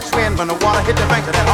catch wind when the water hit the bank. of that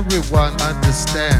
everyone understand.